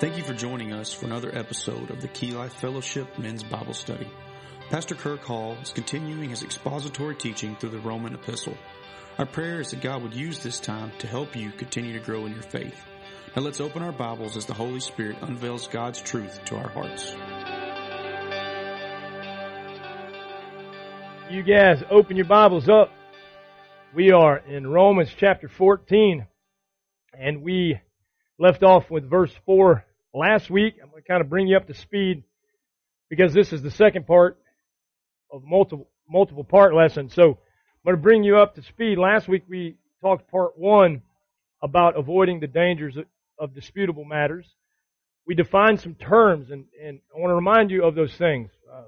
Thank you for joining us for another episode of the Key Life Fellowship Men's Bible Study. Pastor Kirk Hall is continuing his expository teaching through the Roman epistle. Our prayer is that God would use this time to help you continue to grow in your faith. Now let's open our Bibles as the Holy Spirit unveils God's truth to our hearts. You guys open your Bibles up. We are in Romans chapter 14 and we left off with verse 4 last week. I'm going to kind of bring you up to speed because this is the second part of multiple multiple part lesson. So I'm going to bring you up to speed. Last week we talked part one about avoiding the dangers of disputable matters. We defined some terms, and, and I want to remind you of those things. Uh,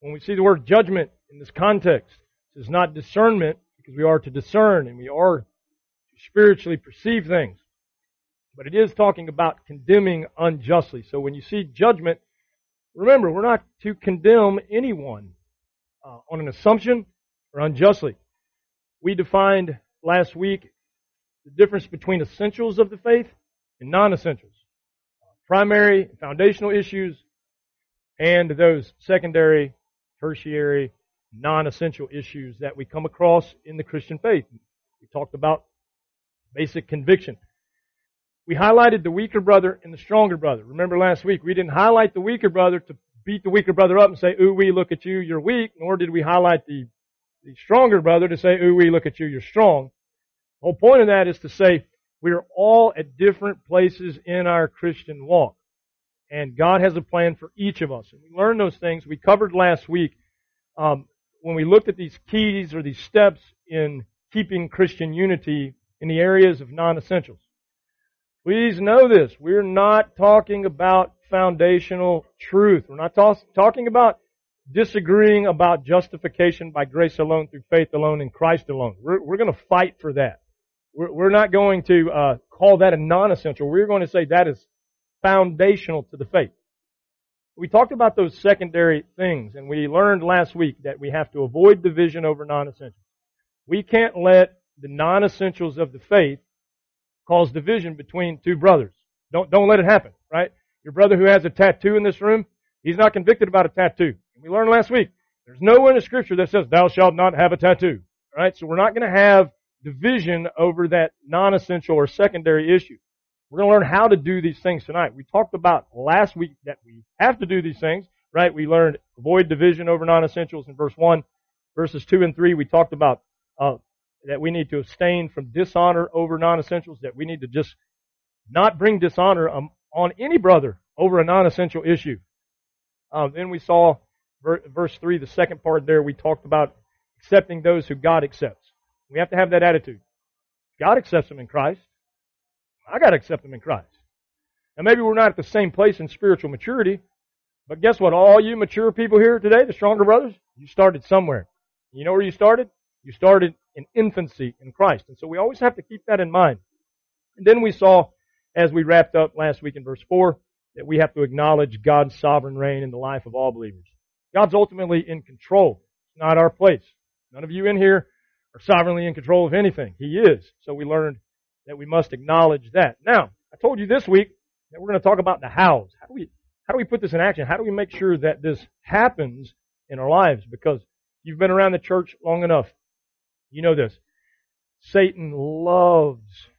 when we see the word judgment in this context, this is not discernment because we are to discern and we are to spiritually perceive things. But it is talking about condemning unjustly. So when you see judgment, remember, we're not to condemn anyone uh, on an assumption or unjustly. We defined last week the difference between essentials of the faith and non-essentials. Primary, foundational issues, and those secondary, tertiary, non-essential issues that we come across in the Christian faith. We talked about basic conviction. We highlighted the weaker brother and the stronger brother. Remember last week, we didn't highlight the weaker brother to beat the weaker brother up and say, ooh wee, look at you, you're weak, nor did we highlight the, the stronger brother to say, ooh wee, look at you, you're strong. The whole point of that is to say, we are all at different places in our Christian walk. And God has a plan for each of us. And we learned those things. We covered last week um, when we looked at these keys or these steps in keeping Christian unity in the areas of non-essentials. Please know this. We're not talking about foundational truth. We're not talking about disagreeing about justification by grace alone, through faith alone, in Christ alone. We're, we're going to fight for that. We're, we're not going to uh, call that a non-essential. We're going to say that is foundational to the faith. We talked about those secondary things, and we learned last week that we have to avoid division over non-essentials. We can't let the non-essentials of the faith cause division between two brothers. Don't, don't let it happen, right? Your brother who has a tattoo in this room, he's not convicted about a tattoo. We learned last week, there's nowhere in the scripture that says, thou shalt not have a tattoo. Right? So we're not going to have division over that non-essential or secondary issue. We're going to learn how to do these things tonight. We talked about last week that we have to do these things, right? We learned avoid division over non-essentials in verse 1. Verses 2 and 3, we talked about uh, that we need to abstain from dishonor over non-essentials, that we need to just not bring dishonor um, on any brother over a non-essential issue. Um, then we saw verse 3, the second part there, we talked about accepting those who God accepts. We have to have that attitude. God accepts them in Christ. I got to accept them in Christ. Now maybe we're not at the same place in spiritual maturity, but guess what? All you mature people here today, the stronger brothers, you started somewhere. You know where you started? You started in infancy in Christ. And so we always have to keep that in mind. And then we saw, as we wrapped up last week in verse 4, that we have to acknowledge God's sovereign reign in the life of all believers. God's ultimately in control. It's not our place. None of you in here are sovereignly in control of anything. He is. So we learned that we must acknowledge that. Now, I told you this week that we're going to talk about the hows. How do we, how do we put this in action? How do we make sure that this happens in our lives? Because you've been around the church long enough. You know this. Satan loves,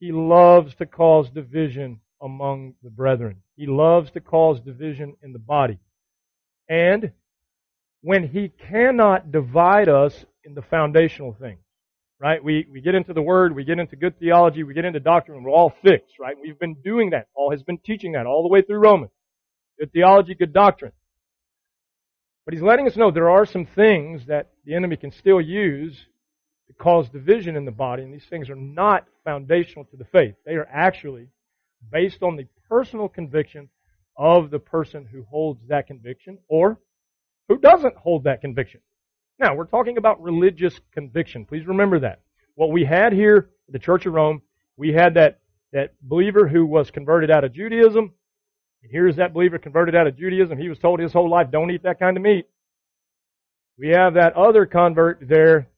he loves to cause division among the brethren. He loves to cause division in the body. And when he cannot divide us in the foundational things, right? We, we get into the Word, we get into good theology, we get into doctrine, we're all fixed, right? We've been doing that. Paul has been teaching that all the way through Romans. Good theology, good doctrine. But he's letting us know there are some things that the enemy can still use to cause division in the body, and these things are not foundational to the faith. They are actually based on the personal conviction of the person who holds that conviction or who doesn't hold that conviction. Now, we're talking about religious conviction. Please remember that. What we had here the Church of Rome, we had that, that believer who was converted out of Judaism. And here's that believer converted out of Judaism. He was told his whole life, don't eat that kind of meat. We have that other convert there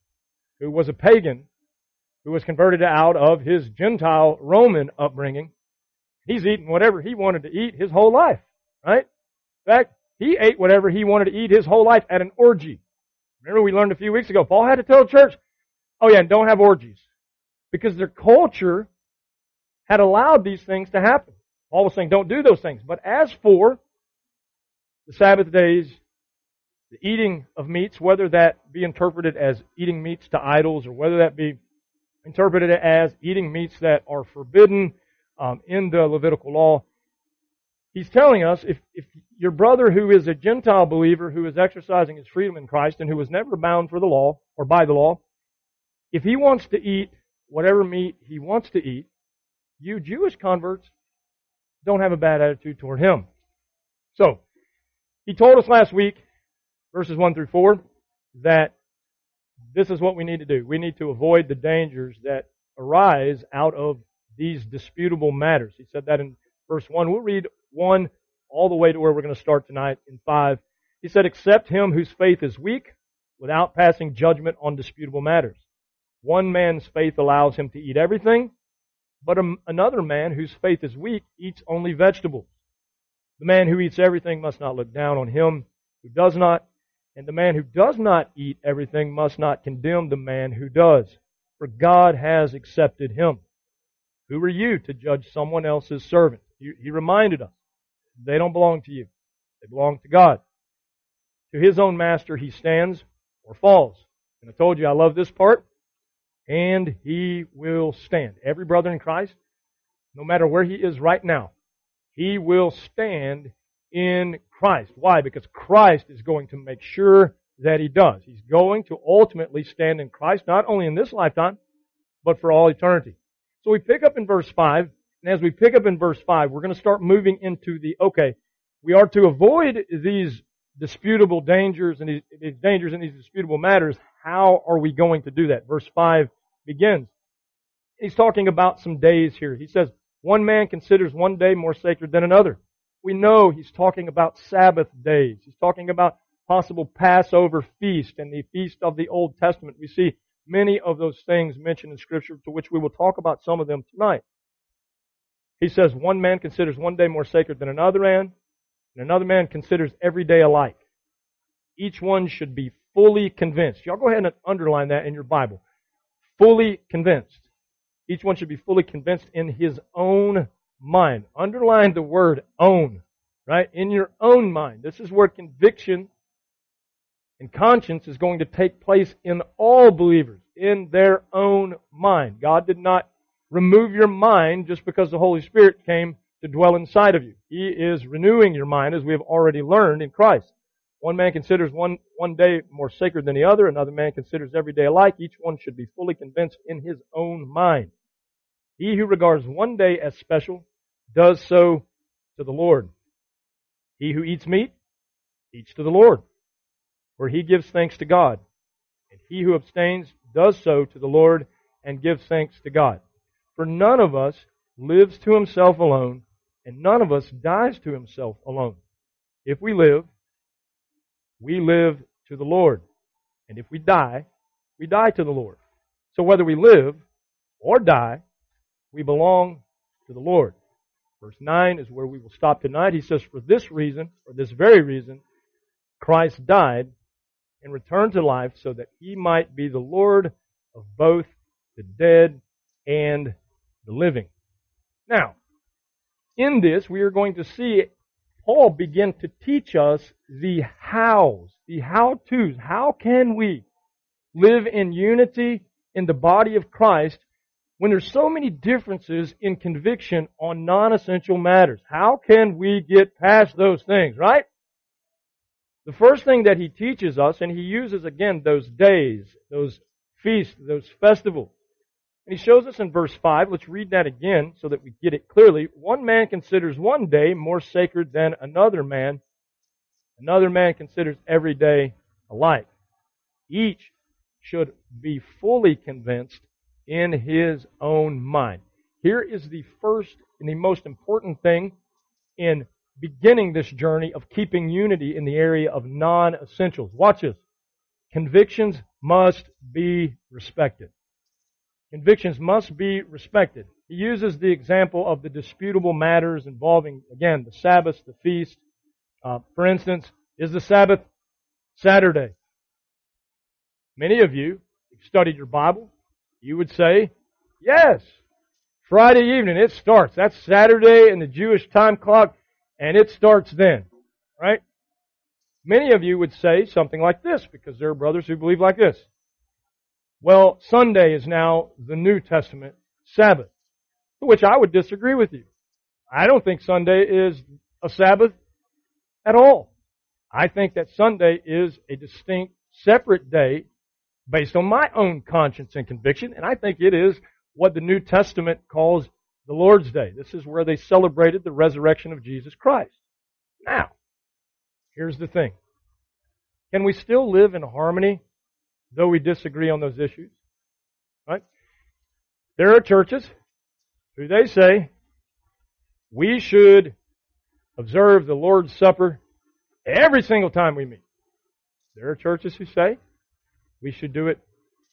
who was a pagan, who was converted out of his Gentile Roman upbringing. He's eating whatever he wanted to eat his whole life, right? In fact, he ate whatever he wanted to eat his whole life at an orgy. Remember we learned a few weeks ago, Paul had to tell the church, oh yeah, and don't have orgies. Because their culture had allowed these things to happen. Paul was saying, don't do those things. But as for the Sabbath days, the eating of meats, whether that be interpreted as eating meats to idols or whether that be interpreted as eating meats that are forbidden um, in the Levitical law, he's telling us if, if your brother who is a Gentile believer who is exercising his freedom in Christ and who was never bound for the law or by the law, if he wants to eat whatever meat he wants to eat, you Jewish converts don't have a bad attitude toward him. So, he told us last week, verses 1 through 4, that this is what we need to do. We need to avoid the dangers that arise out of these disputable matters. He said that in verse 1. We'll read 1 all the way to where we're going to start tonight in 5. He said, Accept him whose faith is weak without passing judgment on disputable matters. One man's faith allows him to eat everything, but another man whose faith is weak eats only vegetables. The man who eats everything must not look down on him who does not, and the man who does not eat everything must not condemn the man who does, for God has accepted him. Who are you to judge someone else's servant? He, reminded us, they don't belong to you. They belong to God. To his own master he stands or falls. And I told you I love this part and he will stand. Every brother in Christ, no matter where he is right now, he will stand in Christ. Why? Because Christ is going to make sure that he does. He's going to ultimately stand in Christ, not only in this lifetime, but for all eternity. So we pick up in verse 5, and as we pick up in verse 5, we're going to start moving into the, okay, we are to avoid these disputable dangers and these, these dangers and these disputable matters. How are we going to do that? Verse 5 begins. He's talking about some days here. He says, one man considers one day more sacred than another. We know he's talking about Sabbath days. He's talking about possible Passover feast and the feast of the Old Testament. We see many of those things mentioned in Scripture, to which we will talk about some of them tonight. He says one man considers one day more sacred than another man, and another man considers every day alike. Each one should be fully convinced. Y'all go ahead and underline that in your Bible fully convinced. Each one should be fully convinced in his own mind. Underline the word own, right? In your own mind. This is where conviction and conscience is going to take place in all believers, in their own mind. God did not remove your mind just because the Holy Spirit came to dwell inside of you. He is renewing your mind as we have already learned in Christ. One man considers one, one day more sacred than the other. Another man considers every day alike. Each one should be fully convinced in his own mind. He who regards one day as special does so to the Lord. He who eats meat eats to the Lord, for he gives thanks to God. And he who abstains does so to the Lord and gives thanks to God. For none of us lives to himself alone, and none of us dies to himself alone. If we live, we live to the Lord. And if we die, we die to the Lord. So whether we live or die, we belong to the Lord. Verse 9 is where we will stop tonight. He says, For this reason, for this very reason, Christ died and returned to life so that he might be the Lord of both the dead and the living. Now, in this, we are going to see Paul begin to teach us the hows, the how to's. How can we live in unity in the body of Christ when there's so many differences in conviction on non-essential matters? How can we get past those things, right? The first thing that he teaches us, and he uses again those days, those feasts, those festivals. And he shows us in verse 5, let's read that again so that we get it clearly. One man considers one day more sacred than another man. Another man considers every day alike. Each should be fully convinced in his own mind. Here is the first and the most important thing in beginning this journey of keeping unity in the area of non-essentials. Watch this. Convictions must be respected. Convictions must be respected. he uses the example of the disputable matters involving, again, the Sabbath, the feast. Uh, for instance, is the Sabbath Saturday? Many of you, studied your Bible, you would say, yes, Friday evening, it starts. That's Saturday in the Jewish time clock, and it starts then. Right? Many of you would say something like this, because there are brothers who believe like this. Well, Sunday is now the New Testament Sabbath, to which I would disagree with you. I don't think Sunday is a Sabbath at all. I think that Sunday is a distinct, separate day based on my own conscience and conviction, and I think it is what the New Testament calls the Lord's Day. This is where they celebrated the resurrection of Jesus Christ. Now, here's the thing. Can we still live in harmony though we disagree on those issues? Right? There are churches who they say we should observe the Lord's Supper every single time we meet. There are churches who say we should do it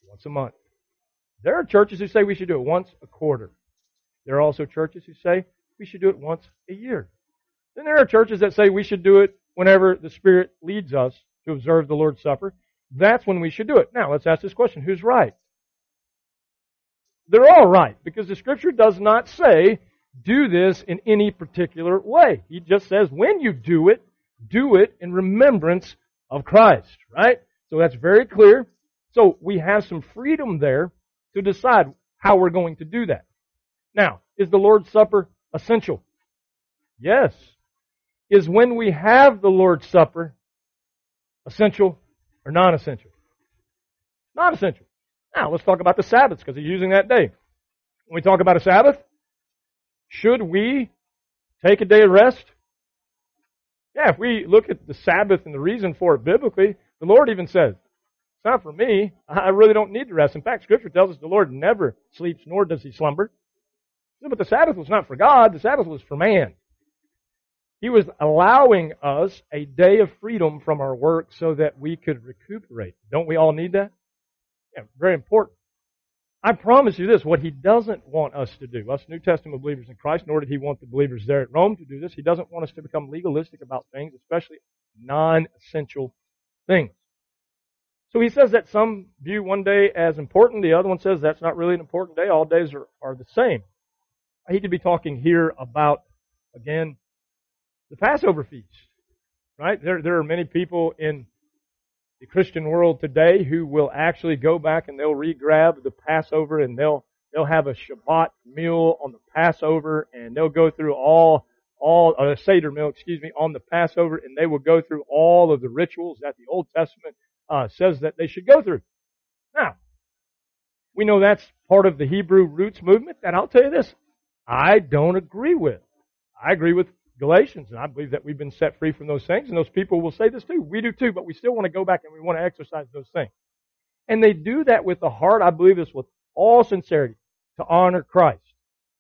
once a month. There are churches who say we should do it once a quarter. There are also churches who say we should do it once a year. Then there are churches that say we should do it whenever the Spirit leads us to observe the Lord's Supper. That's when we should do it. Now, let's ask this question who's right? They're all right because the Scripture does not say do this in any particular way. He just says when you do it, do it in remembrance of Christ, right? So that's very clear. So we have some freedom there to decide how we're going to do that. Now, is the Lord's Supper essential? Yes. Is when we have the Lord's Supper essential or non-essential? Non-essential. Now, let's talk about the Sabbaths because he's using that day. When we talk about a Sabbath, should we take a day of rest? Yeah, if we look at the Sabbath and the reason for it biblically, the Lord even says, not for me. I really don't need to rest. In fact, Scripture tells us the Lord never sleeps, nor does he slumber. But the Sabbath was not for God, the Sabbath was for man. He was allowing us a day of freedom from our work so that we could recuperate. Don't we all need that? Yeah, very important. I promise you this, what he doesn't want us to do, us New Testament believers in Christ, nor did he want the believers there at Rome to do this, he doesn't want us to become legalistic about things, especially non-essential things. So he says that some view one day as important, the other one says that's not really an important day. All days are, are the same. I need to be talking here about, again, the Passover feast. Right? There, there are many people in the Christian world today who will actually go back and they'll re-grab the Passover and they'll, they'll have a Shabbat meal on the Passover and they'll go through all, all, a Seder meal, excuse me, on the Passover and they will go through all of the rituals that the Old Testament uh, says that they should go through. Now, we know that's part of the Hebrew roots movement, and I'll tell you this, I don't agree with. I agree with Galatians, and I believe that we've been set free from those things, and those people will say this too. We do too, but we still want to go back and we want to exercise those things. And they do that with the heart, I believe this with all sincerity, to honor Christ.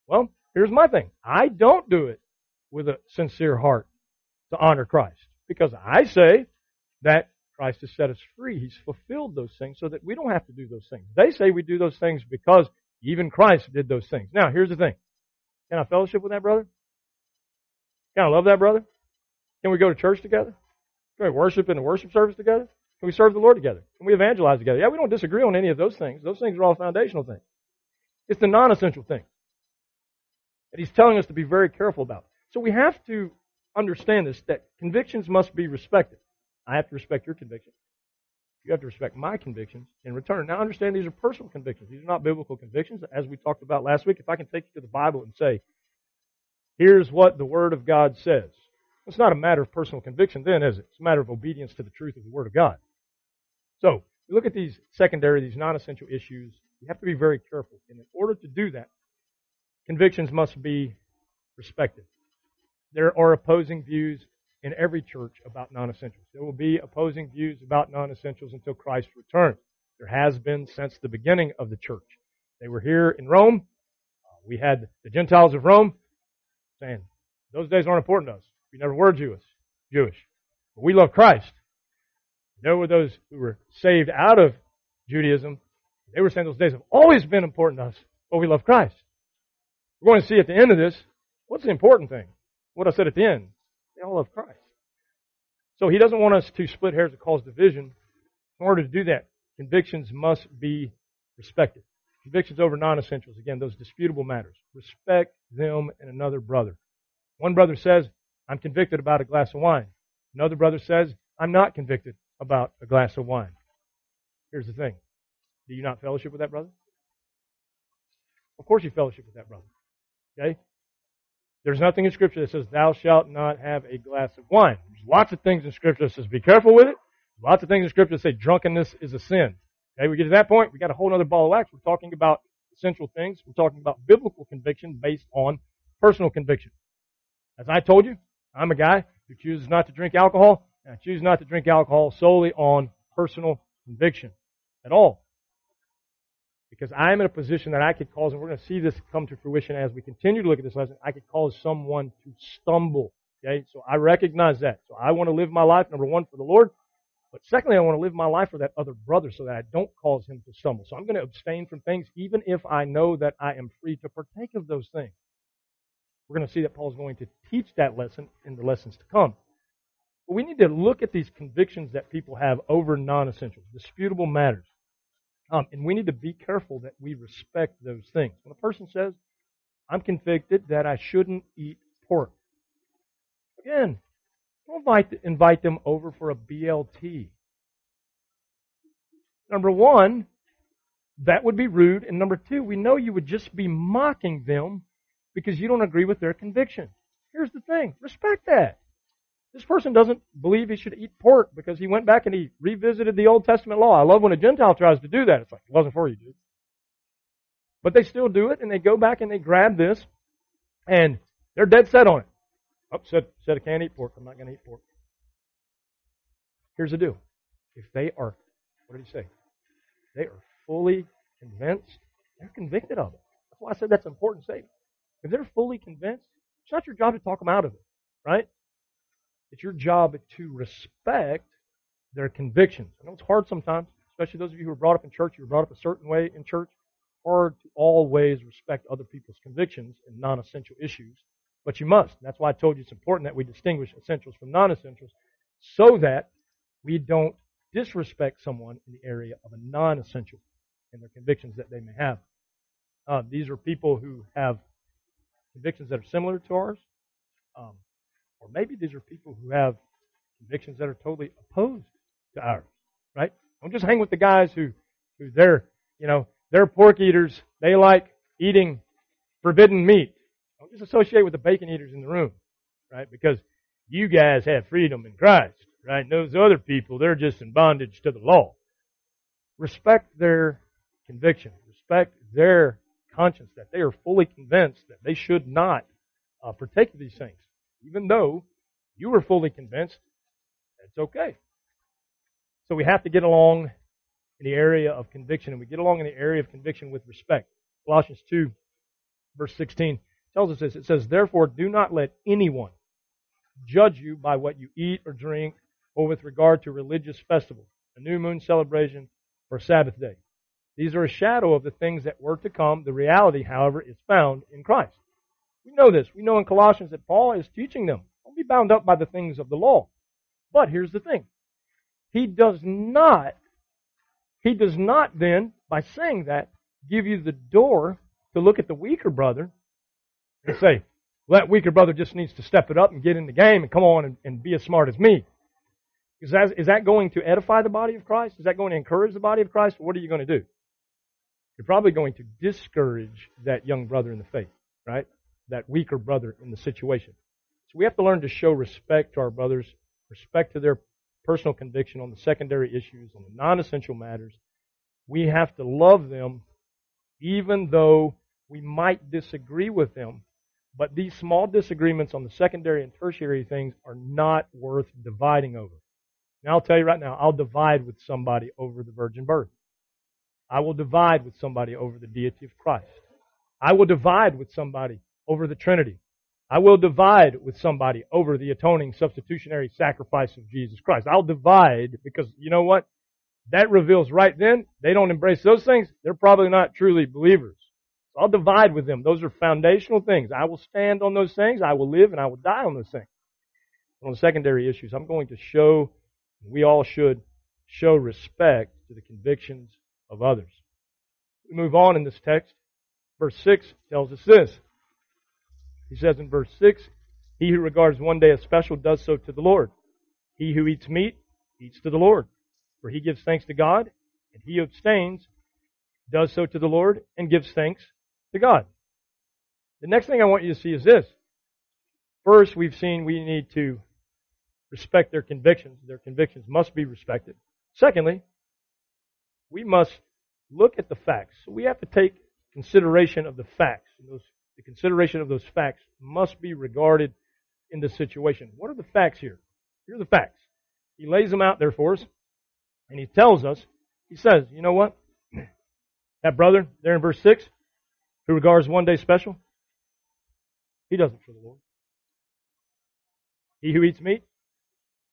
Well, here's my thing. I don't do it with a sincere heart to honor Christ. Because I say that Christ has set us free. He's fulfilled those things so that we don't have to do those things. They say we do those things because even Christ did those things. Now, here's the thing. Can I fellowship with that brother? Can I love that brother? Can we go to church together? Can we worship in a worship service together? Can we serve the Lord together? Can we evangelize together? Yeah, we don't disagree on any of those things. Those things are all foundational things. It's the non-essential things that he's telling us to be very careful about. So we have to understand this, that convictions must be respected. I have to respect your convictions. You have to respect my convictions in return. Now, understand these are personal convictions. These are not biblical convictions. As we talked about last week, if I can take you to the Bible and say, here's what the Word of God says, it's not a matter of personal conviction then, is it? It's a matter of obedience to the truth of the Word of God. So, we look at these secondary, these non-essential issues. You have to be very careful. And in order to do that, convictions must be respected. There are opposing views in every church about non-essentials. There will be opposing views about non-essentials until Christ returns. There has been since the beginning of the church. They were here in Rome. Uh, we had the Gentiles of Rome saying, those days aren't important to us. We never were Jewish. Jewish. But we love Christ. There were those who were saved out of Judaism. They were saying those days have always been important to us, but we love Christ. We're going to see at the end of this, what's the important thing? What I said at the end. They all love Christ. So he doesn't want us to split hairs and cause division. In order to do that, convictions must be respected. Convictions over non-essentials. Again, those disputable matters. Respect them and another brother. One brother says, I'm convicted about a glass of wine. Another brother says, I'm not convicted about a glass of wine. Here's the thing. Do you not fellowship with that brother? Of course you fellowship with that brother. Okay? There's nothing in Scripture that says, thou shalt not have a glass of wine. There's lots of things in Scripture that says, be careful with it. Lots of things in Scripture that say drunkenness is a sin. Okay, we get to that point, we got a whole other ball of wax. We're talking about essential things. We're talking about biblical conviction based on personal conviction. As I told you, I'm a guy who chooses not to drink alcohol, and I choose not to drink alcohol solely on personal conviction at all. Because I'm in a position that I could cause, and we're going to see this come to fruition as we continue to look at this lesson, I could cause someone to stumble. Okay? So I recognize that. So I want to live my life, number one, for the Lord. But secondly, I want to live my life for that other brother so that I don't cause him to stumble. So I'm going to abstain from things even if I know that I am free to partake of those things. We're going to see that Paul's going to teach that lesson in the lessons to come. But we need to look at these convictions that people have over non-essentials, disputable matters. Um, and we need to be careful that we respect those things. When a person says, I'm convicted that I shouldn't eat pork. Again, don't invite, invite them over for a BLT. Number one, that would be rude. And number two, we know you would just be mocking them because you don't agree with their conviction. Here's the thing respect that. This person doesn't believe he should eat pork because he went back and he revisited the Old Testament law. I love when a Gentile tries to do that. It's like, it wasn't for you, dude. But they still do it and they go back and they grab this and they're dead set on it. Oh, said, said I can't eat pork. I'm not going to eat pork. Here's the deal. If they are, what did he say? They are fully convinced, they're convicted of it. That's why I said that's an important statement. If they're fully convinced, it's not your job to talk them out of it, right? It's your job to respect their convictions. I know it's hard sometimes, especially those of you who were brought up in church, you were brought up a certain way in church. Hard to always respect other people's convictions in non essential issues but you must. That's why I told you it's important that we distinguish essentials from non-essentials so that we don't disrespect someone in the area of a non-essential and their convictions that they may have. Uh, these are people who have convictions that are similar to ours, um, or maybe these are people who have convictions that are totally opposed to ours. Right? Don't just hang with the guys who who they're you know they're pork eaters. They like eating forbidden meat. Don't just associate with the bacon eaters in the room, right? Because you guys have freedom in Christ, right? And those other people, they're just in bondage to the law. Respect their conviction. Respect their conscience that they are fully convinced that they should not uh, partake of these things. Even though you were fully convinced, that's okay. So we have to get along in the area of conviction, and we get along in the area of conviction with respect. Colossians 2, verse 16 tells us this. It says, Therefore, do not let anyone judge you by what you eat or drink, or with regard to religious festivals, a new moon celebration, or Sabbath day. These are a shadow of the things that were to come. The reality, however, is found in Christ. We know this. We know in Colossians that Paul is teaching them. Don't be bound up by the things of the law. But here's the thing. He does not, he does not then, by saying that, give you the door to look at the weaker brother and say, well, that weaker brother just needs to step it up and get in the game and come on and, and be as smart as me. Is that, is that going to edify the body of Christ? Is that going to encourage the body of Christ? What are you going to do? You're probably going to discourage that young brother in the faith, right? That weaker brother in the situation. So we have to learn to show respect to our brothers, respect to their personal conviction on the secondary issues, on the non-essential matters. We have to love them even though we might disagree with them but these small disagreements on the secondary and tertiary things are not worth dividing over. Now I'll tell you right now, I'll divide with somebody over the virgin birth. I will divide with somebody over the deity of Christ. I will divide with somebody over the Trinity. I will divide with somebody over the atoning substitutionary sacrifice of Jesus Christ. I'll divide because you know what? That reveals right then, they don't embrace those things. They're probably not truly believers. I'll divide with them. Those are foundational things. I will stand on those things. I will live and I will die on those things. On the secondary issues, I'm going to show, we all should show respect to the convictions of others. We move on in this text. Verse 6 tells us this. He says in verse 6, He who regards one day as special does so to the Lord. He who eats meat eats to the Lord, for he gives thanks to God, and he who abstains does so to the Lord and gives thanks to God. The next thing I want you to see is this. First, we've seen we need to respect their convictions. Their convictions must be respected. Secondly, we must look at the facts. So we have to take consideration of the facts. And those, the consideration of those facts must be regarded in the situation. What are the facts here? Here are the facts. He lays them out there for us, and he tells us, he says, you know what? That brother there in verse 6, who regards one day special, he doesn't for the Lord. He who eats meat,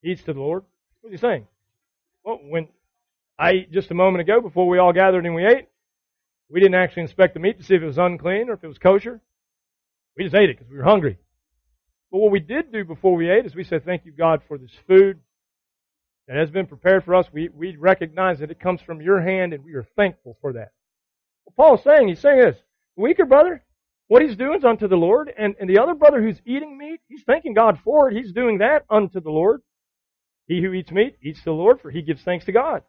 eats to the Lord. What's he saying? Well, when I ate just a moment ago before we all gathered and we ate, we didn't actually inspect the meat to see if it was unclean or if it was kosher. We just ate it because we were hungry. But what we did do before we ate is we said, thank you, God, for this food that has been prepared for us. We, we recognize that it comes from your hand and we are thankful for that. Well, Paul's saying, he's saying this, weaker brother, what he's doing is unto the Lord, and, and the other brother who's eating meat, he's thanking God for it. He's doing that unto the Lord. He who eats meat eats the Lord, for he gives thanks to God.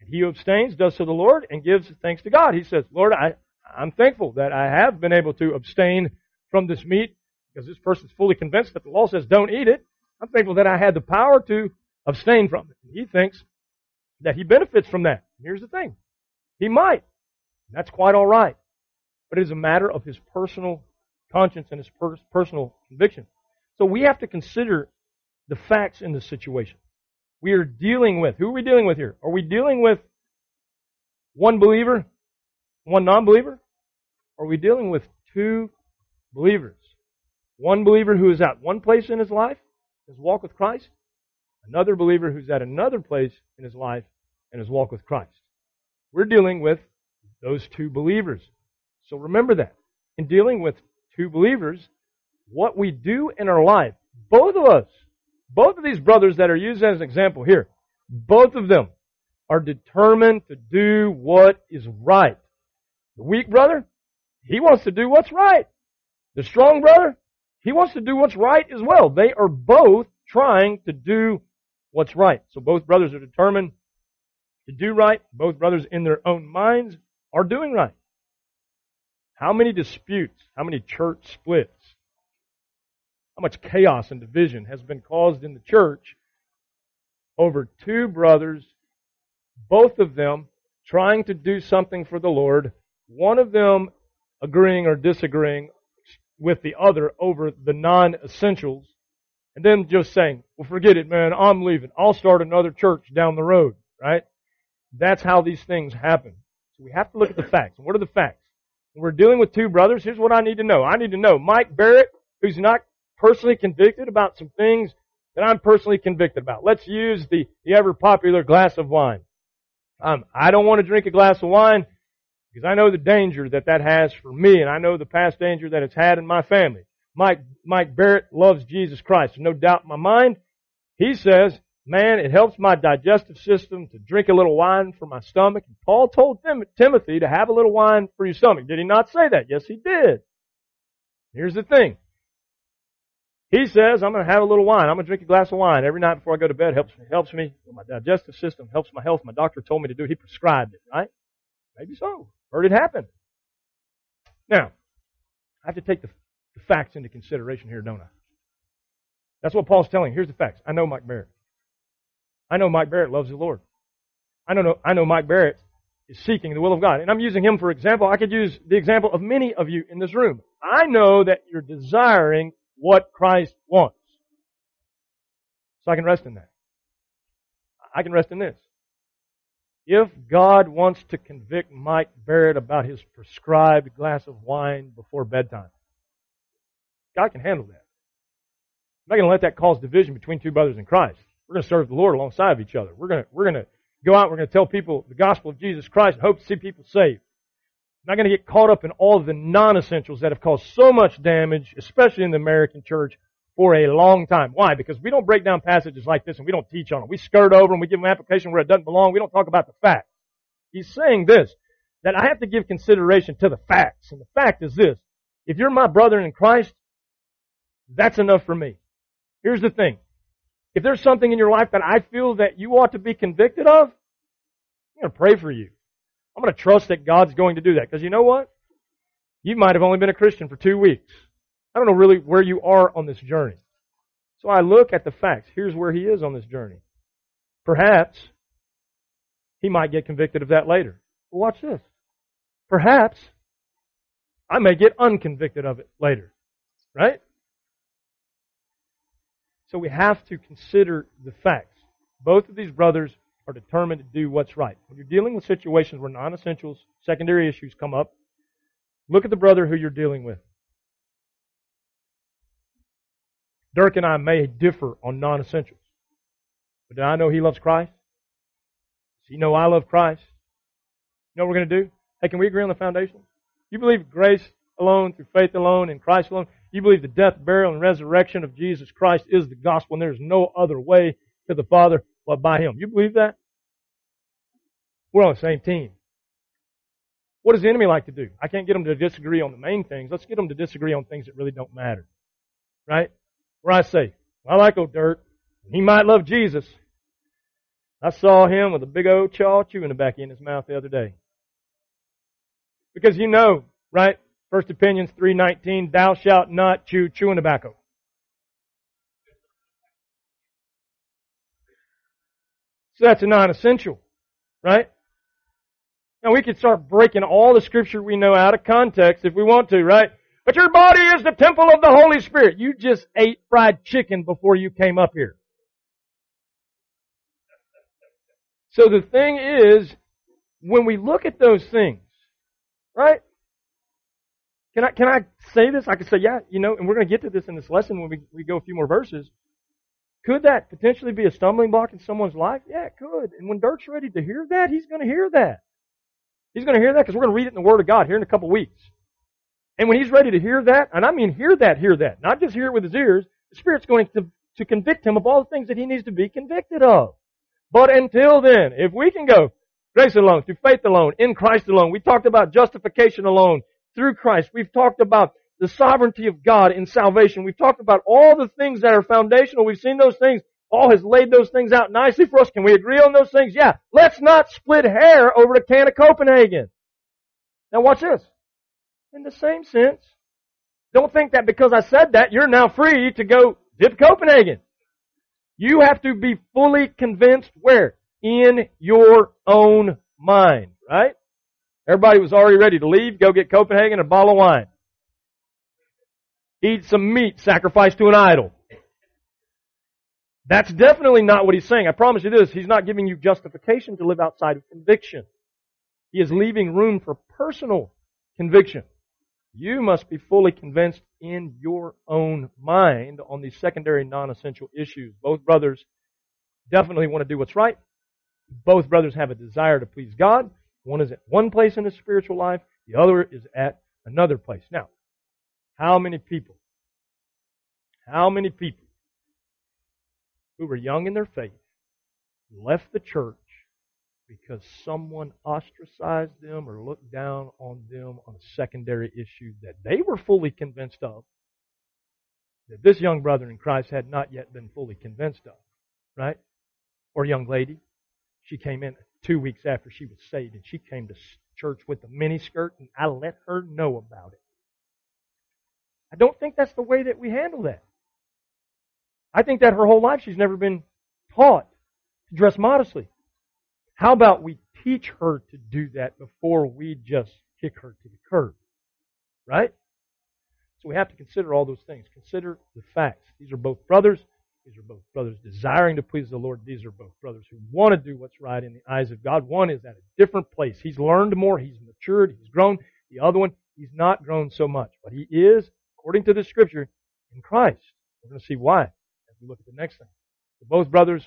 And he who abstains does to the Lord and gives thanks to God. He says, Lord, I, I'm thankful that I have been able to abstain from this meat because this person's fully convinced that the law says don't eat it. I'm thankful that I had the power to abstain from it. He thinks that he benefits from that. Here's the thing. He might. That's quite alright. But it is a matter of his personal conscience and his per- personal conviction. So we have to consider the facts in this situation. We are dealing with, who are we dealing with here? Are we dealing with one believer, one non-believer? Or are we dealing with two believers? One believer who is at one place in his life, his walk with Christ. Another believer who's at another place in his life and his walk with Christ. We're dealing with those two believers. So remember that. In dealing with two believers, what we do in our life, both of us, both of these brothers that are used as an example here, both of them are determined to do what is right. The weak brother, he wants to do what's right. The strong brother, he wants to do what's right as well. They are both trying to do what's right. So both brothers are determined to do right. Both brothers in their own minds are doing right. How many disputes, how many church splits, how much chaos and division has been caused in the church over two brothers, both of them trying to do something for the Lord, one of them agreeing or disagreeing with the other over the non-essentials, and then just saying, well forget it man, I'm leaving. I'll start another church down the road, right? That's how these things happen. So we have to look at the facts. What are the facts? When we're dealing with two brothers, here's what I need to know. I need to know Mike Barrett, who's not personally convicted about some things that I'm personally convicted about. Let's use the, the ever popular glass of wine. Um, I don't want to drink a glass of wine because I know the danger that that has for me, and I know the past danger that it's had in my family. Mike, Mike Barrett loves Jesus Christ. No doubt in my mind. He says, man, it helps my digestive system to drink a little wine for my stomach. And Paul told Tim- Timothy to have a little wine for your stomach. Did he not say that? Yes, he did. Here's the thing. He says, I'm going to have a little wine. I'm going to drink a glass of wine every night before I go to bed. Helps me, helps me. My digestive system helps my health. My doctor told me to do it. He prescribed it, right? Maybe so. Heard it happen. Now, I have to take the, the facts into consideration here, don't I? That's what Paul's telling. Here's the facts. I know Mike Barrett. I know Mike Barrett loves the Lord. I know, I know Mike Barrett is seeking the will of God. And I'm using him for example. I could use the example of many of you in this room. I know that you're desiring what Christ wants. So I can rest in that. I can rest in this. If God wants to convict Mike Barrett about his prescribed glass of wine before bedtime, God can handle that. I'm not going to let that cause division between two brothers in Christ. We're going to serve the Lord alongside of each other. We're going to, we're going to go out, we're going to tell people the gospel of Jesus Christ and hope to see people saved. I'm not going to get caught up in all of the non-essentials that have caused so much damage, especially in the American church, for a long time. Why? Because we don't break down passages like this and we don't teach on them. We skirt over them. We give them application where it doesn't belong. We don't talk about the facts. He's saying this, that I have to give consideration to the facts. And the fact is this. If you're my brother in Christ, that's enough for me. Here's the thing. If there's something in your life that I feel that you ought to be convicted of, I'm going to pray for you. I'm going to trust that God's going to do that. Because you know what? You might have only been a Christian for two weeks. I don't know really where you are on this journey. So I look at the facts. Here's where he is on this journey. Perhaps he might get convicted of that later. Watch this. Perhaps I may get unconvicted of it later. Right? So we have to consider the facts. Both of these brothers are determined to do what's right. When you're dealing with situations where non essentials, secondary issues come up, look at the brother who you're dealing with. Dirk and I may differ on non essentials. But do I know he loves Christ? Does he know I love Christ? You know what we're going to do? Hey, can we agree on the foundation? You believe grace alone, through faith alone, in Christ alone? You believe the death, burial, and resurrection of Jesus Christ is the gospel, and there's no other way to the Father but by Him. You believe that? We're on the same team. What does the enemy like to do? I can't get them to disagree on the main things. Let's get them to disagree on things that really don't matter. Right? Where I say, I like old Dirk. He might love Jesus. I saw him with a big old chaw chewing tobacco in his mouth the other day. Because you know, right? First Opinions 3.19, thou shalt not chew chewing tobacco. So that's a non-essential, right? Now we could start breaking all the scripture we know out of context if we want to, right? But your body is the temple of the Holy Spirit. You just ate fried chicken before you came up here. So the thing is, when we look at those things, right? Can I, can I say this? I can say, yeah, you know, and we're going to get to this in this lesson when we, we go a few more verses. Could that potentially be a stumbling block in someone's life? Yeah, it could. And when Dirk's ready to hear that, he's going to hear that. He's going to hear that because we're going to read it in the Word of God here in a couple weeks. And when he's ready to hear that, and I mean hear that, hear that, not just hear it with his ears, the Spirit's going to, to convict him of all the things that he needs to be convicted of. But until then, if we can go grace alone, through faith alone, in Christ alone, we talked about justification alone, through Christ. We've talked about the sovereignty of God in salvation. We've talked about all the things that are foundational. We've seen those things. Paul has laid those things out nicely for us. Can we agree on those things? Yeah. Let's not split hair over a can of Copenhagen. Now watch this in the same sense. Don't think that because I said that, you're now free to go dip Copenhagen. You have to be fully convinced where? In your own mind, right? Everybody was already ready to leave, go get Copenhagen and a bottle of wine. Eat some meat sacrificed to an idol. That's definitely not what he's saying. I promise you this, he's not giving you justification to live outside of conviction. He is leaving room for personal conviction. You must be fully convinced in your own mind on these secondary non-essential issues. Both brothers definitely want to do what's right. Both brothers have a desire to please God. One is at one place in his spiritual life. The other is at another place. Now, how many people, how many people who were young in their faith left the church because someone ostracized them or looked down on them on a secondary issue that they were fully convinced of, that this young brother in Christ had not yet been fully convinced of, right? Or young lady, she came in two weeks after she was saved and she came to church with a miniskirt and I let her know about it. I don't think that's the way that we handle that. I think that her whole life she's never been taught to dress modestly. How about we teach her to do that before we just kick her to the curb? Right? So we have to consider all those things. Consider the facts. These are both brothers. These are both brothers desiring to please the Lord. These are both brothers who want to do what's right in the eyes of God. One is at a different place. He's learned more. He's matured. He's grown. The other one, he's not grown so much. But he is, according to the scripture, in Christ. We're going to see why as we look at the next thing. So both brothers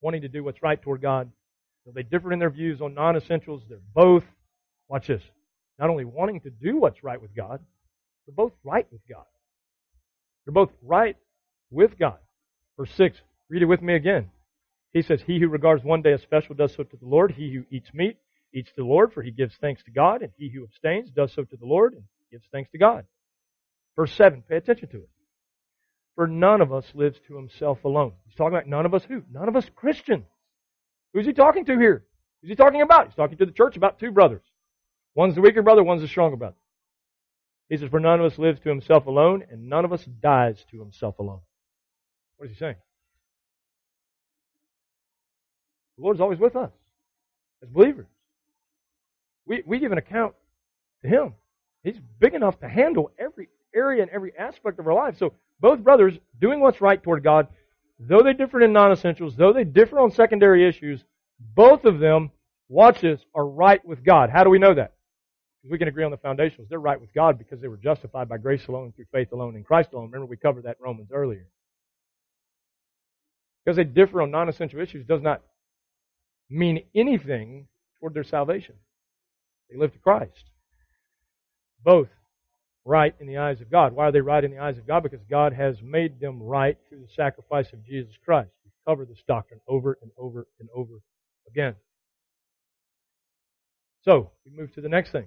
wanting to do what's right toward God, Though they differ in their views on non-essentials, they're both, watch this, not only wanting to do what's right with God, they're both right with God. They're both right with God. Verse 6, read it with me again. He says, He who regards one day as special does so to the Lord. He who eats meat eats to the Lord, for he gives thanks to God. And he who abstains does so to the Lord and gives thanks to God. Verse 7, pay attention to it. For none of us lives to himself alone. He's talking about none of us who? None of us Christians. Who's he talking to here? Who's he talking about? He's talking to the church about two brothers. One's the weaker brother, one's the stronger brother. He says, For none of us lives to himself alone, and none of us dies to himself alone. What is he saying? The Lord is always with us as believers. We, we give an account to Him. He's big enough to handle every area and every aspect of our life. So both brothers doing what's right toward God, though they differ in non-essentials, though they differ on secondary issues, both of them, watch this, are right with God. How do we know that? We can agree on the foundations. They're right with God because they were justified by grace alone, through faith alone, in Christ alone. Remember we covered that in Romans earlier. Because they differ on non-essential issues does not mean anything toward their salvation. They live to Christ. Both right in the eyes of God. Why are they right in the eyes of God? Because God has made them right through the sacrifice of Jesus Christ. We've covered this doctrine over and over and over again. So, we move to the next thing.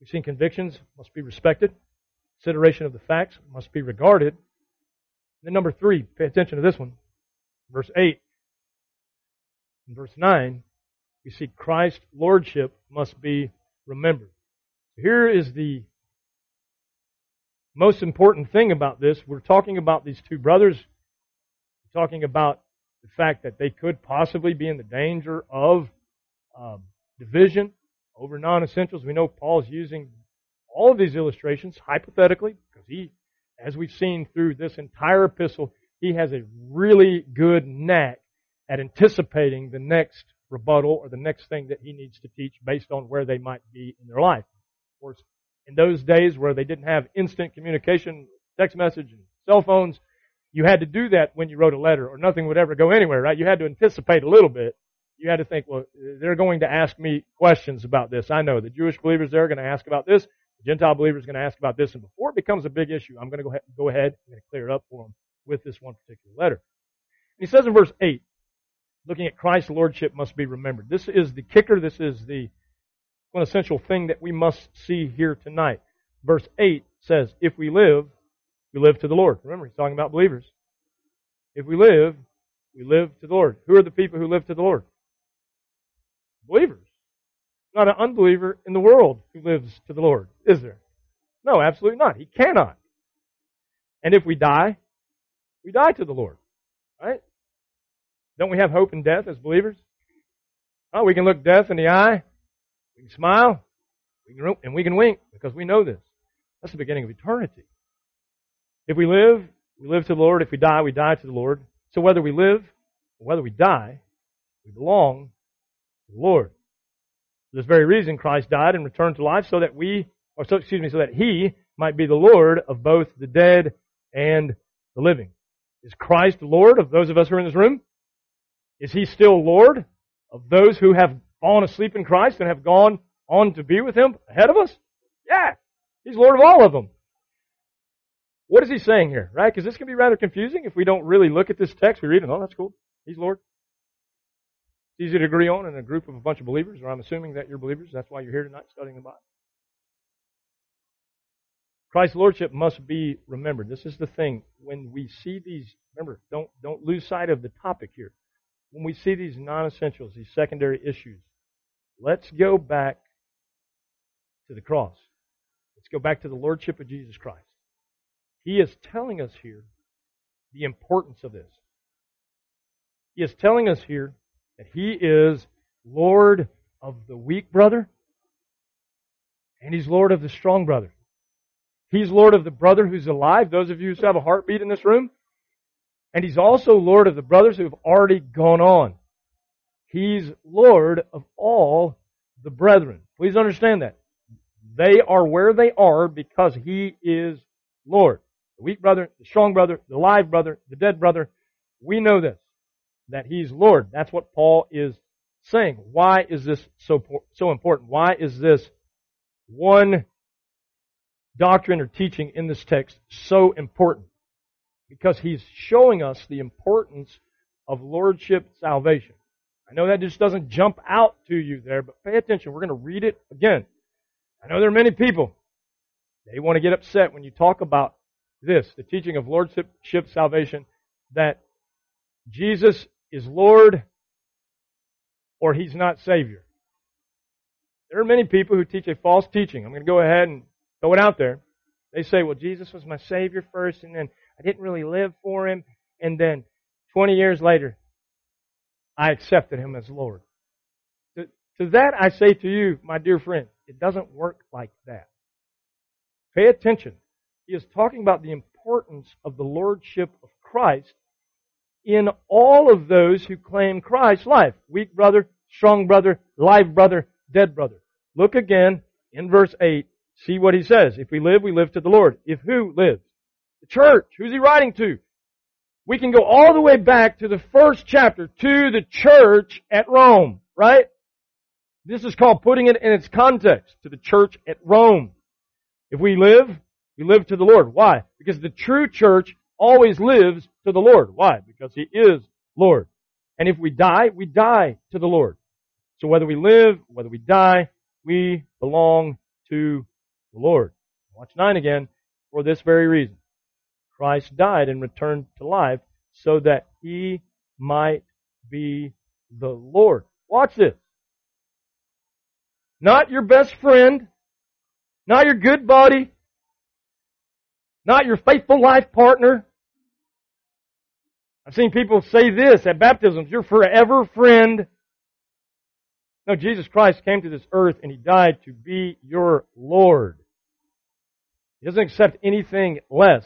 We've seen convictions must be respected. Consideration of the facts must be regarded. And then number three, pay attention to this one. Verse 8 in verse 9, we see Christ's lordship must be remembered. Here is the most important thing about this. We're talking about these two brothers. We're talking about the fact that they could possibly be in the danger of um, division over non-essentials. We know Paul's using all of these illustrations hypothetically because he, as we've seen through this entire epistle, he has a really good knack at anticipating the next rebuttal or the next thing that he needs to teach based on where they might be in their life. Of course, in those days where they didn't have instant communication, text message, and cell phones, you had to do that when you wrote a letter or nothing would ever go anywhere, right? You had to anticipate a little bit. You had to think, well, they're going to ask me questions about this. I know the Jewish believers there are going to ask about this. The Gentile believers are going to ask about this. And before it becomes a big issue, I'm going to go ahead, to clear it up for them with this one particular letter. And he says in verse 8, looking at Christ's lordship must be remembered. This is the kicker. This is the one essential thing that we must see here tonight. Verse 8 says, If we live, we live to the Lord. Remember, he's talking about believers. If we live, we live to the Lord. Who are the people who live to the Lord? Believers. Not an unbeliever in the world who lives to the Lord, is there? No, absolutely not. He cannot. And if we die, we die to the Lord. Right? Don't we have hope in death as believers? Oh, we can look death in the eye, we can smile, we can, and we can wink because we know this. That's the beginning of eternity. If we live, we live to the Lord. If we die, we die to the Lord. So whether we live or whether we die, we belong to the Lord. For this very reason, Christ died and returned to life so that we, or so, excuse me, so that He might be the Lord of both the dead and the living. Is Christ Lord of those of us who are in this room? Is he still Lord of those who have fallen asleep in Christ and have gone on to be with him ahead of us? Yeah. He's Lord of all of them. What is he saying here, right? Because this can be rather confusing if we don't really look at this text. We read it, oh, that's cool. He's Lord. It's easy to agree on in a group of a bunch of believers, or I'm assuming that you're believers. That's why you're here tonight studying the Bible. Christ's lordship must be remembered. This is the thing. When we see these, remember, don't don't lose sight of the topic here when we see these non essentials, these secondary issues, let's go back to the cross. Let's go back to the Lordship of Jesus Christ. He is telling us here the importance of this. He is telling us here that He is Lord of the weak brother and He's Lord of the strong brother. He's Lord of the brother who's alive. Those of you who have a heartbeat in this room, and he's also Lord of the brothers who have already gone on. He's Lord of all the brethren. Please understand that. They are where they are because he is Lord. The weak brother, the strong brother, the live brother, the dead brother. We know this. That he's Lord. That's what Paul is saying. Why is this so, so important? Why is this one doctrine or teaching in this text so important? Because he's showing us the importance of lordship salvation. I know that just doesn't jump out to you there, but pay attention. We're going to read it again. I know there are many people. They want to get upset when you talk about this, the teaching of lordship salvation, that Jesus is Lord or he's not Savior. There are many people who teach a false teaching. I'm going to go ahead and throw it out there. They say, well, Jesus was my Savior first, and then I didn't really live for him, and then 20 years later, I accepted him as Lord. To, to that I say to you, my dear friend, it doesn't work like that. Pay attention. He is talking about the importance of the Lordship of Christ in all of those who claim Christ's life. Weak brother, strong brother, live brother, dead brother. Look again in verse 8. See what he says. If we live, we live to the Lord. If who lives? The church. Who's he writing to? We can go all the way back to the first chapter, to the church at Rome, right? This is called putting it in its context, to the church at Rome. If we live, we live to the Lord. Why? Because the true church always lives to the Lord. Why? Because He is Lord. And if we die, we die to the Lord. So whether we live, whether we die, we belong to the Lord. Watch 9 again. For this very reason. Christ died and returned to life so that He might be the Lord. Watch this. Not your best friend, not your good buddy, not your faithful life partner, I've seen people say this at baptisms, your forever friend. No, Jesus Christ came to this earth and He died to be your Lord. He doesn't accept anything less.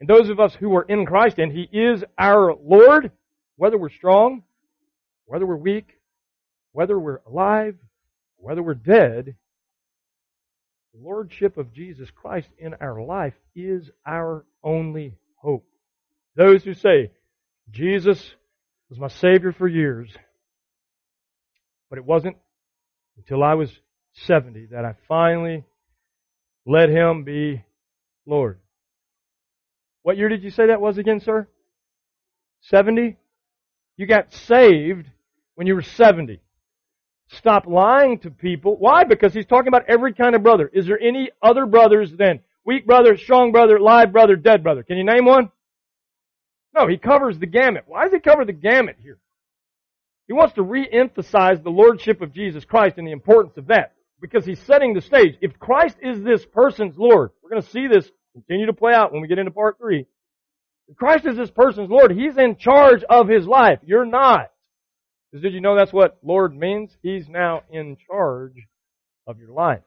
And those of us who are in Christ and He is our Lord, whether we're strong, whether we're weak, whether we're alive, whether we're dead, the Lordship of Jesus Christ in our life is our only hope. Those who say, Jesus was my Savior for years. But it wasn't until I was 70 that I finally let Him be Lord. What year did you say that was again, sir? 70? You got saved when you were 70. Stop lying to people. Why? Because he's talking about every kind of brother. Is there any other brothers than weak brother, strong brother, live brother, dead brother? Can you name one? No, he covers the gamut. Why does he cover the gamut here? He wants to re-emphasize the lordship of Jesus Christ and the importance of that. Because he's setting the stage. If Christ is this person's Lord, we're going to see this continue to play out when we get into part three. Christ is this person's Lord, he's in charge of his life. You're not. Because did you know that's what Lord means? He's now in charge of your life.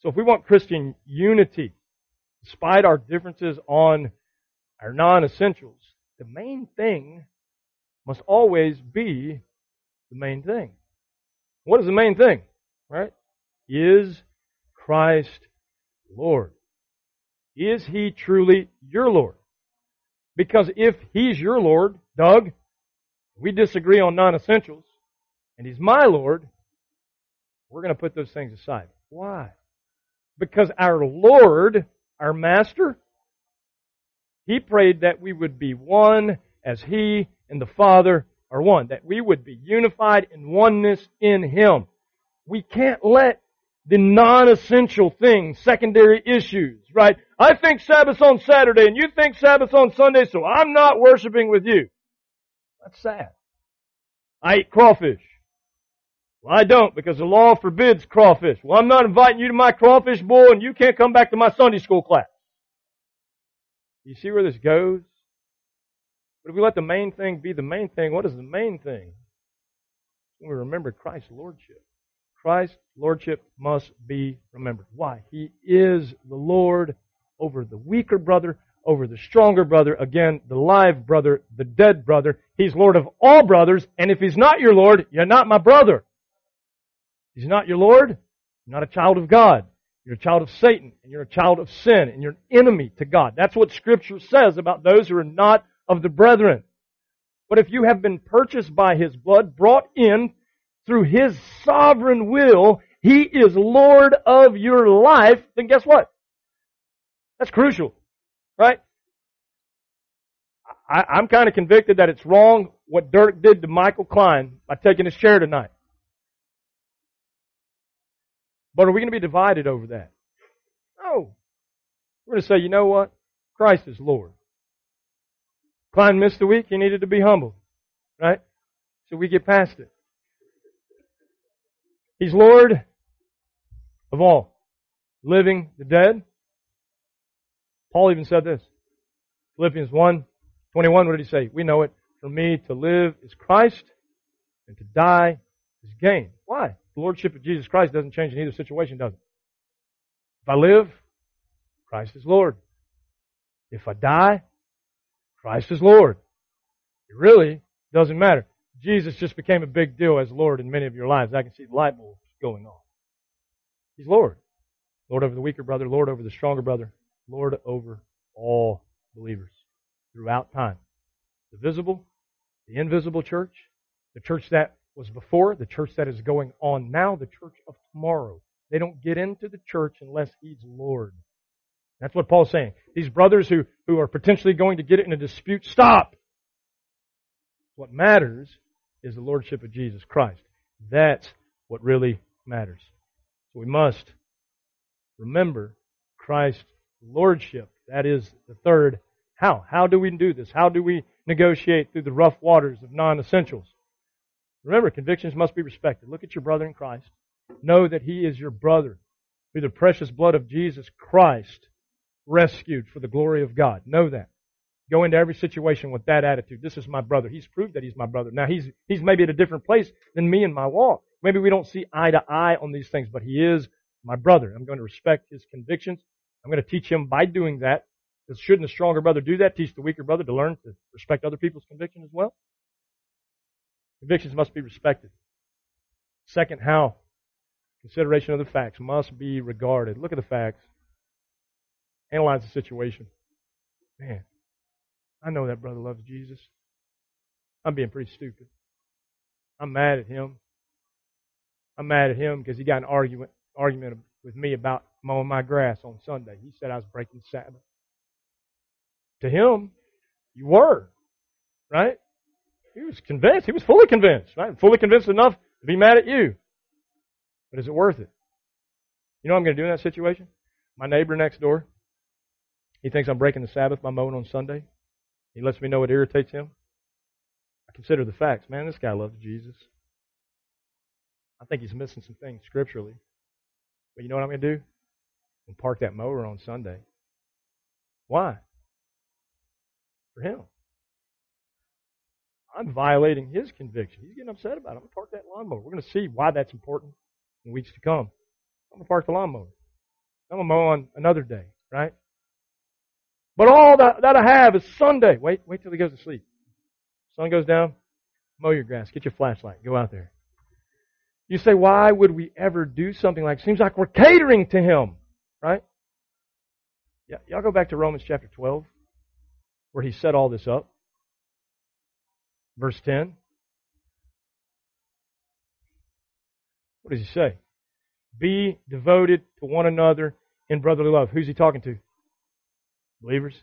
So if we want Christian unity, despite our differences on our non-essentials, the main thing must always be the main thing. What is the main thing? Right? Is Christ Lord? Is He truly your Lord? Because if He's your Lord, Doug, we disagree on non-essentials, and He's my Lord, we're going to put those things aside. Why? Because our Lord, our Master, he prayed that we would be one as He and the Father are one, that we would be unified in oneness in Him. We can't let the non-essential things, secondary issues, right? I think Sabbath's on Saturday and you think Sabbath's on Sunday, so I'm not worshiping with you. That's sad. I eat crawfish. Well, I don't because the law forbids crawfish. Well, I'm not inviting you to my crawfish bowl and you can't come back to my Sunday school class. You see where this goes? But if we let the main thing be the main thing, what is the main thing? When we remember Christ's Lordship. Christ's Lordship must be remembered. Why? He is the Lord over the weaker brother, over the stronger brother, again, the live brother, the dead brother. He's Lord of all brothers, and if He's not your Lord, you're not my brother. He's not your Lord, you're not a child of God. You're a child of Satan, and you're a child of sin, and you're an enemy to God. That's what Scripture says about those who are not of the brethren. But if you have been purchased by His blood, brought in through His sovereign will, He is Lord of your life, then guess what? That's crucial, right? I, I'm kind of convicted that it's wrong what Dirk did to Michael Klein by taking his chair tonight. But are we going to be divided over that? No. We're going to say, you know what? Christ is Lord. Klein missed a week. He needed to be humbled. Right? So we get past it. He's Lord of all. Living, the dead. Paul even said this. Philippians 1, 21, what did he say? We know it. For me to live is Christ, and to die is gain. Why? The Lordship of Jesus Christ doesn't change in either situation, does it? If I live, Christ is Lord. If I die, Christ is Lord. It really doesn't matter. Jesus just became a big deal as Lord in many of your lives. I can see the light bulbs going on. He's Lord. Lord over the weaker brother, Lord over the stronger brother, Lord over all believers throughout time. The visible, the invisible church, the church that was before, the church that is going on now, the church of tomorrow. They don't get into the church unless He's Lord. That's what Paul's saying. These brothers who, who are potentially going to get it in a dispute, stop! What matters is the Lordship of Jesus Christ. That's what really matters. So we must remember Christ's Lordship. That is the third how. How do we do this? How do we negotiate through the rough waters of non-essentials? Remember, convictions must be respected. Look at your brother in Christ. Know that he is your brother. Through the precious blood of Jesus Christ, rescued for the glory of God. Know that. Go into every situation with that attitude. This is my brother. He's proved that he's my brother. Now he's, he's maybe at a different place than me in my walk. Maybe we don't see eye to eye on these things, but he is my brother. I'm going to respect his convictions. I'm going to teach him by doing that. Shouldn't a stronger brother do that? Teach the weaker brother to learn to respect other people's convictions as well? Convictions must be respected. Second, how? Consideration of the facts must be regarded. Look at the facts. Analyze the situation. Man, I know that brother loves Jesus. I'm being pretty stupid. I'm mad at him. I'm mad at him because he got an argument argument with me about mowing my grass on Sunday. He said I was breaking Sabbath. To him, you were, right? He was convinced. He was fully convinced, right? Fully convinced enough to be mad at you. But is it worth it? You know what I'm going to do in that situation? My neighbor next door, he thinks I'm breaking the Sabbath by mowing on Sunday. He lets me know what irritates him. I consider the facts. Man, this guy loves Jesus. I think he's missing some things scripturally. But you know what I'm going to do? I'm going to park that mower on Sunday. Why? For him. I'm violating his conviction. He's getting upset about it. I'm going to park that lawnmower. We're going to see why that's important in weeks to come. I'm going to park the lawnmower. I'm going to mow on another day, right? But all that, that I have is Sunday. Wait, wait till he goes to sleep. Sun goes down, mow your grass, get your flashlight, go out there. You say, why would we ever do something like, seems like we're catering to him, right? Yeah, y'all go back to Romans chapter 12, where he set all this up. Verse 10. What does he say? Be devoted to one another in brotherly love. Who's he talking to? Believers.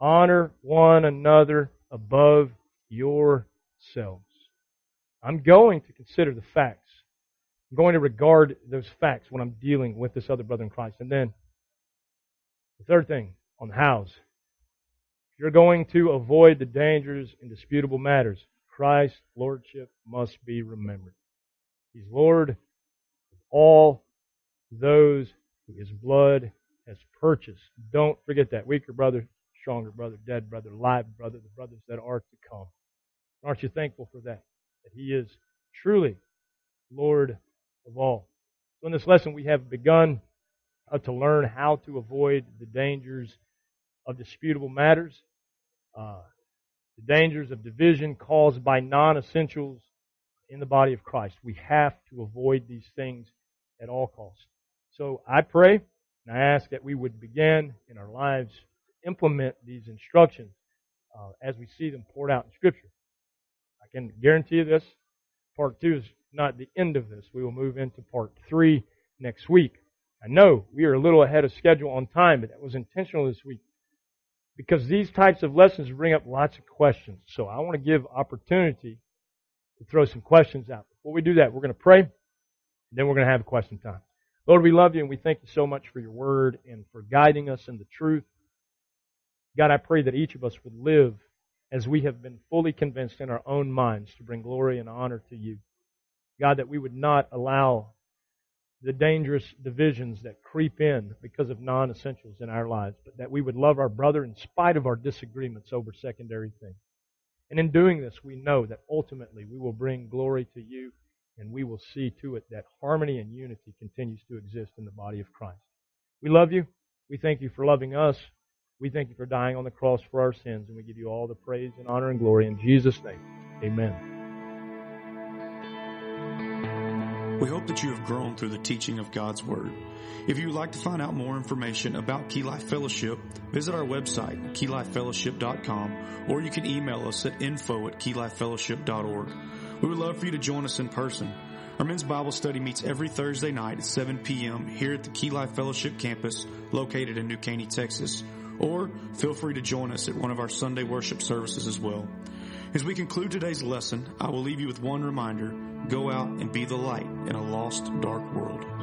Honor one another above yourselves. I'm going to consider the facts. I'm going to regard those facts when I'm dealing with this other brother in Christ. And then, the third thing on the hows. You're going to avoid the dangers in disputable matters, Christ's Lordship must be remembered. He's Lord of all those who His blood has purchased. Don't forget that. Weaker brother, stronger brother, dead brother, live brother, the brothers that are to come. Aren't you thankful for that? That He is truly Lord of all. So in this lesson, we have begun uh, to learn how to avoid the dangers of disputable matters, uh, the dangers of division caused by non-essentials in the body of Christ. We have to avoid these things at all costs. So I pray and I ask that we would begin in our lives to implement these instructions uh, as we see them poured out in Scripture. I can guarantee you this. part two is not the end of this. We will move into part three next week. I know we are a little ahead of schedule on time, but that was intentional this week because these types of lessons bring up lots of questions. So I want to give opportunity to throw some questions out. Before we do that, we're going to pray, then we're going to have a question time. Lord, we love you and we thank you so much for your word and for guiding us in the truth. God, I pray that each of us would live as we have been fully convinced in our own minds to bring glory and honor to you. God, that we would not allow the dangerous divisions that creep in because of non essentials in our lives, but that we would love our brother in spite of our disagreements over secondary things. And in doing this, we know that ultimately we will bring glory to you and we will see to it that harmony and unity continues to exist in the body of Christ. We love you. We thank you for loving us. We thank you for dying on the cross for our sins, and we give you all the praise and honor and glory in Jesus' name. Amen. We hope that you have grown through the teaching of God's Word. If you would like to find out more information about Key Life Fellowship, visit our website, keylifefellowship.com, or you can email us at info at keylifefellowship.org. We would love for you to join us in person. Our men's Bible study meets every Thursday night at 7 p.m. here at the Key Life Fellowship campus located in New Caney, Texas. Or feel free to join us at one of our Sunday worship services as well. As we conclude today's lesson, I will leave you with one reminder. Go out and be the light in a lost, dark world.